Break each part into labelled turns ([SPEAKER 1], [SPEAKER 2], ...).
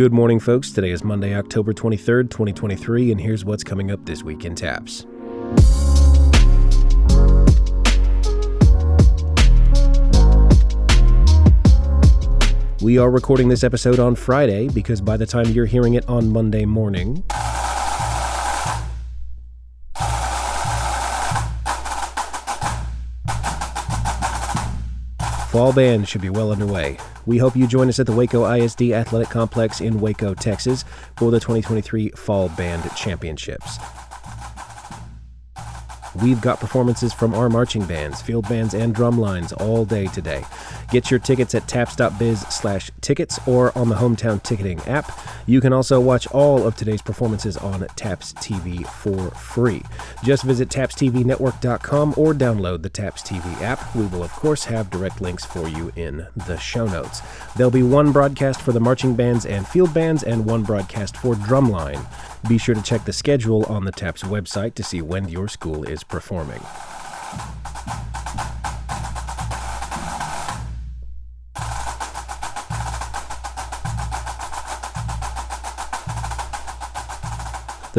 [SPEAKER 1] Good morning, folks. Today is Monday, October 23rd, 2023, and here's what's coming up this week in TAPPS. We are recording this episode on Friday because by the time you're hearing it on Monday morning, Fall band should be well underway. We hope you join us at the Waco ISD Athletic Complex in Waco, Texas for the 2023 Fall Band Championships. We've got performances from our marching bands, field bands, and drum lines all day today. Get your tickets at tapps.biz slash tickets or on the Hometown Ticketing app. You can also watch all of today's performances on TAPPS TV for free. Just visit tappstvnetwork.com or download the TAPPS TV app. We will, of course, have direct links for you in the show notes. There'll be one broadcast for the marching bands and field bands and one broadcast for drumline. Be sure to check the schedule on the TAPPS website to see when your school is performing.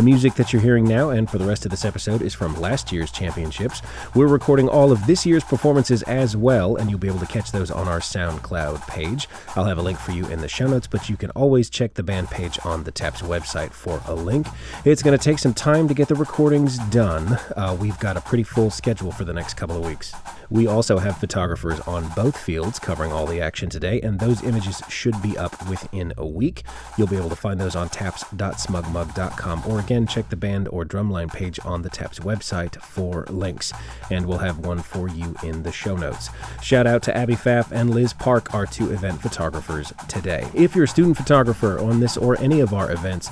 [SPEAKER 1] The music that you're hearing now and for the rest of this episode is from last year's championships. We're recording all of this year's performances as well, and you'll be able to catch those on our SoundCloud page. I'll have a link for you in the show notes, but you can always check the band page on the TAPPS website for a link. It's going to take some time to get the recordings done. Uh, we've got a pretty full schedule for the next couple of weeks. We also have photographers on both fields covering all the action today, and those images should be up within a week. You'll be able to find those on tapps.smugmug.com, or again, check the band or drumline page on the TAPPS website for links, and we'll have one for you in the show notes. Shout out to Abby Pfaff and Liz Park, our two event photographers today. If you're a student photographer on this or any of our events,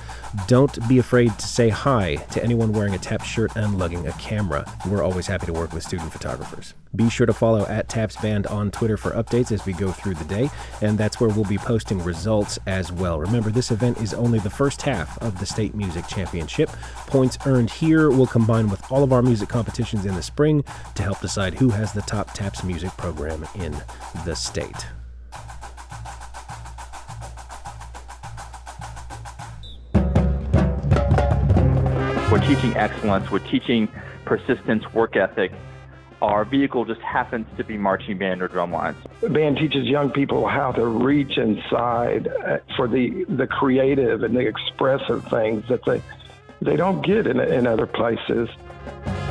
[SPEAKER 1] don't be afraid to say hi to anyone wearing a TAPPS shirt and lugging a camera. We're always happy to work with student photographers. Be sure to follow at TAPPS Band on Twitter for updates as we go through the day, and that's where we'll be posting results as well. Remember, this event is only the first half of the State Music Championship. Points earned here will combine with all of our music competitions in the spring to help decide who has the top TAPPS music program in the state.
[SPEAKER 2] We're teaching excellence, we're teaching persistence, work ethic, our vehicle just happens to be marching band or drum lines.
[SPEAKER 3] The band teaches young people how to reach inside uh, for the, the creative and the expressive things that they, they don't get in, in other places.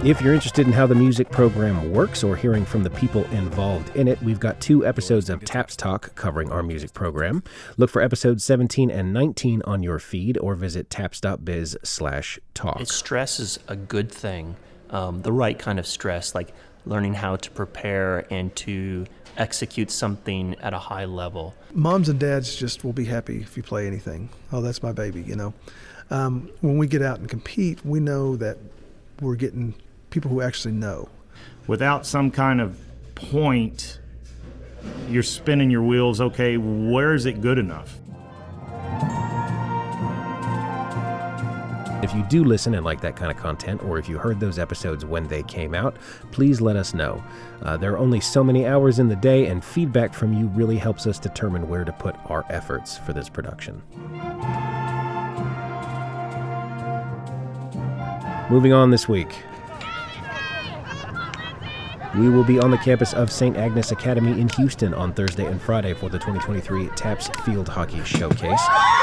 [SPEAKER 1] If you're interested in how the music program works or hearing from the people involved in it, we've got two episodes of TAPPS Talk covering our music program. Look for episodes 17 and 19 on your feed or visit tapps.biz slash talk.
[SPEAKER 4] Stress is a good thing, um, the right kind of stress, like learning how to prepare and to execute something at a high level.
[SPEAKER 5] Moms and dads just will be happy if you play anything. Oh, that's my baby, you know. Um, when we get out and compete, we know that we're getting people who actually know.
[SPEAKER 6] Without some kind of point, you're spinning your wheels. Okay, where is it good enough?
[SPEAKER 1] You do listen and like that kind of content, or if you heard those episodes when they came out, please let us know. Uh, there are only so many hours in the day, and feedback from you really helps us determine where to put our efforts for this production. Moving on this week. We will be on the campus of St. Agnes Academy in Houston on Thursday and Friday for the 2023 TAPPS Field Hockey Showcase.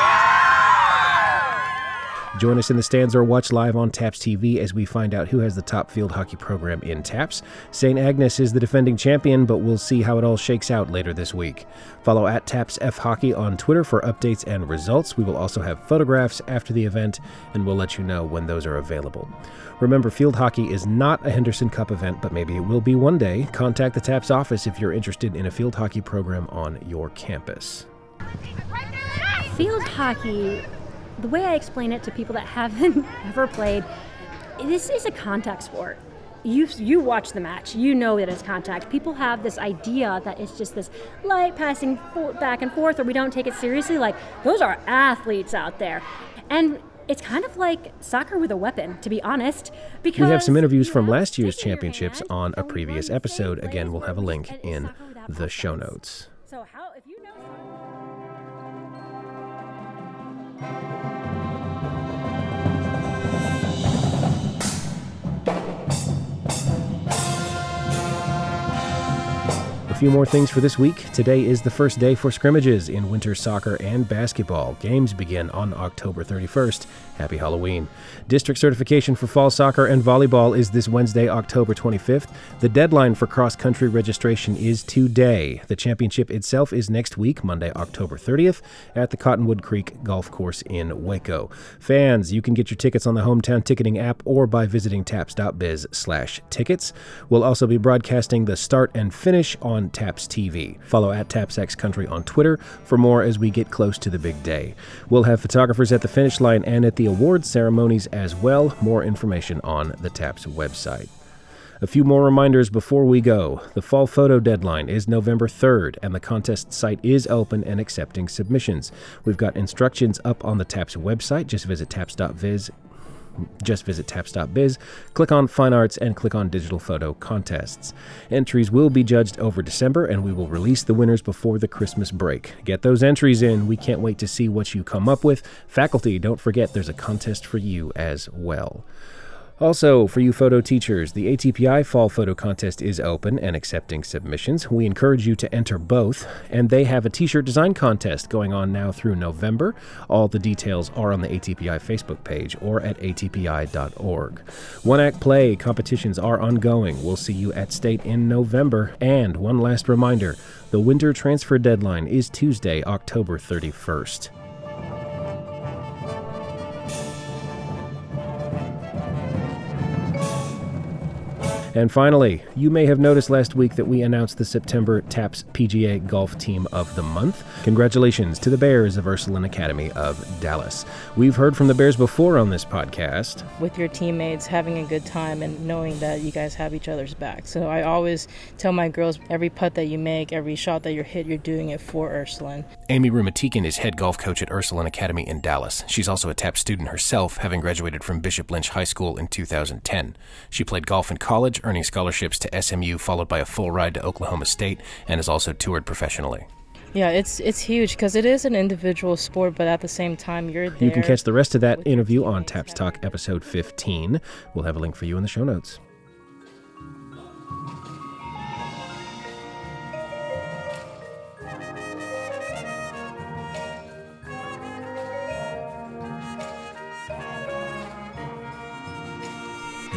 [SPEAKER 1] Join us in the stands or watch live on TAPPS TV as we find out who has the top field hockey program in TAPPS. St. Agnes is the defending champion, but we'll see how it all shakes out later this week. Follow at TAPPS F Hockey on Twitter for updates and results. We will also have photographs after the event, and we'll let you know when those are available. Remember, field hockey is not a Henderson Cup event, but maybe it will be one day. Contact the TAPPS office if you're interested in a field hockey program on your campus.
[SPEAKER 7] Field hockey the way I explain it to people that haven't ever played, this is a contact sport. You, you watch the match, you know that it's contact. People have this idea that it's just this light passing back and forth, or we don't take it seriously. Like, those are athletes out there. And it's kind of like soccer with a weapon, to be honest. Because
[SPEAKER 1] we have some interviews from last year's championships on a previous episode. Again, we'll have a link in the show notes.
[SPEAKER 7] So how if you know Thank you.
[SPEAKER 1] A few more things for this week. Today is the first day for scrimmages in winter soccer and basketball. Games begin on October 31st. Happy Halloween. District certification for fall soccer and volleyball is this Wednesday, October 25th. The deadline for cross country registration is today. The championship itself is next week, Monday, October 30th, at the Cottonwood Creek Golf Course in Waco. Fans, you can get your tickets on the hometown ticketing app or by visiting tapps.biz slash tickets. We'll also be broadcasting the start and finish on TAPPS TV. Follow at TAPPSX Country on Twitter for more as we get close to the big day. We'll have photographers at the finish line and at the award ceremonies as well. More information on the TAPPS website. A few more reminders before we go. The fall photo deadline is November 3rd, and the contest site is open and accepting submissions. We've got instructions up on the TAPPS website. Just visit tapps.viz just visit tapps.biz, click on Fine Arts, and click on Digital Photo Contests. Entries will be judged over December, and we will release the winners before the Christmas break. Get those entries in. We can't wait to see what you come up with. Faculty, don't forget there's a contest for you as well. Also, for you photo teachers, the ATPI Fall Photo Contest is open and accepting submissions. We encourage you to enter both, and they have a t shirt design contest going on now through November. All the details are on the ATPI Facebook page or at atpi.org. One act play competitions are ongoing. We'll see you at state in November. And one last reminder the winter transfer deadline is Tuesday, October 31st. And finally, you may have noticed last week that we announced the September TAPPS PGA Golf Team of the Month. Congratulations to the Bears of Ursuline Academy of Dallas. We've heard from the Bears before on this podcast.
[SPEAKER 8] With your teammates, having a good time, and knowing that you guys have each other's back. So I always tell my girls every putt that you make, every shot that you're hit, you're doing it for Ursuline.
[SPEAKER 1] Amy Rumatikin is head golf coach at Ursuline Academy in Dallas. She's also a TAPPS student herself, having graduated from Bishop Lynch High School in 2010. She played golf in college earning scholarships to SMU, followed by a full ride to Oklahoma State, and has also toured professionally.
[SPEAKER 8] Yeah, it's it's huge because it is an individual sport, but at the same time, you're there.
[SPEAKER 1] You can catch the rest of that interview on TAPPS Talk episode 15. We'll have a link for you in the show notes.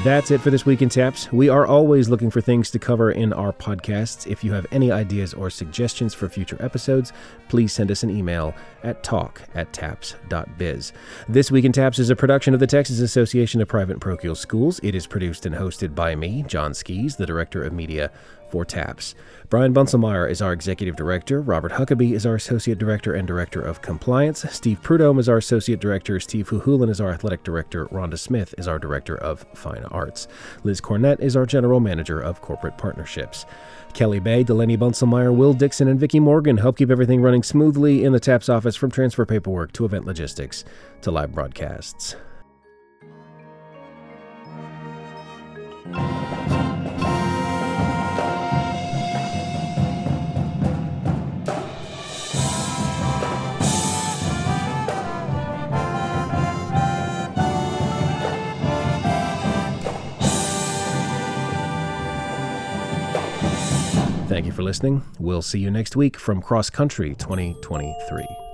[SPEAKER 1] That's it for this week in TAPPS. We are always looking for things to cover in our podcasts. If you have any ideas or suggestions for future episodes, please send us an email at talk at tapps.biz. This Week in TAPPS is a production of the Texas Association of Private Parochial Schools. It is produced and hosted by me, John Skies, the Director of Media for TAPPS. Brian Bunselmeyer is our Executive Director. Robert Huckabee is our Associate Director and Director of Compliance. Steve Prudhomme is our Associate Director. Steve Huhulan is our Athletic Director. Rhonda Smith is our Director of Fine Arts. Liz Cornett is our General Manager of Corporate Partnerships. Kelly Bay, Delaney Bunselmeyer, Will Dixon, and Vicki Morgan help keep everything running smoothly in the TAPPS office from transfer paperwork to event logistics to live broadcasts. Thank you for listening. We'll see you next week from Cross Country 2023.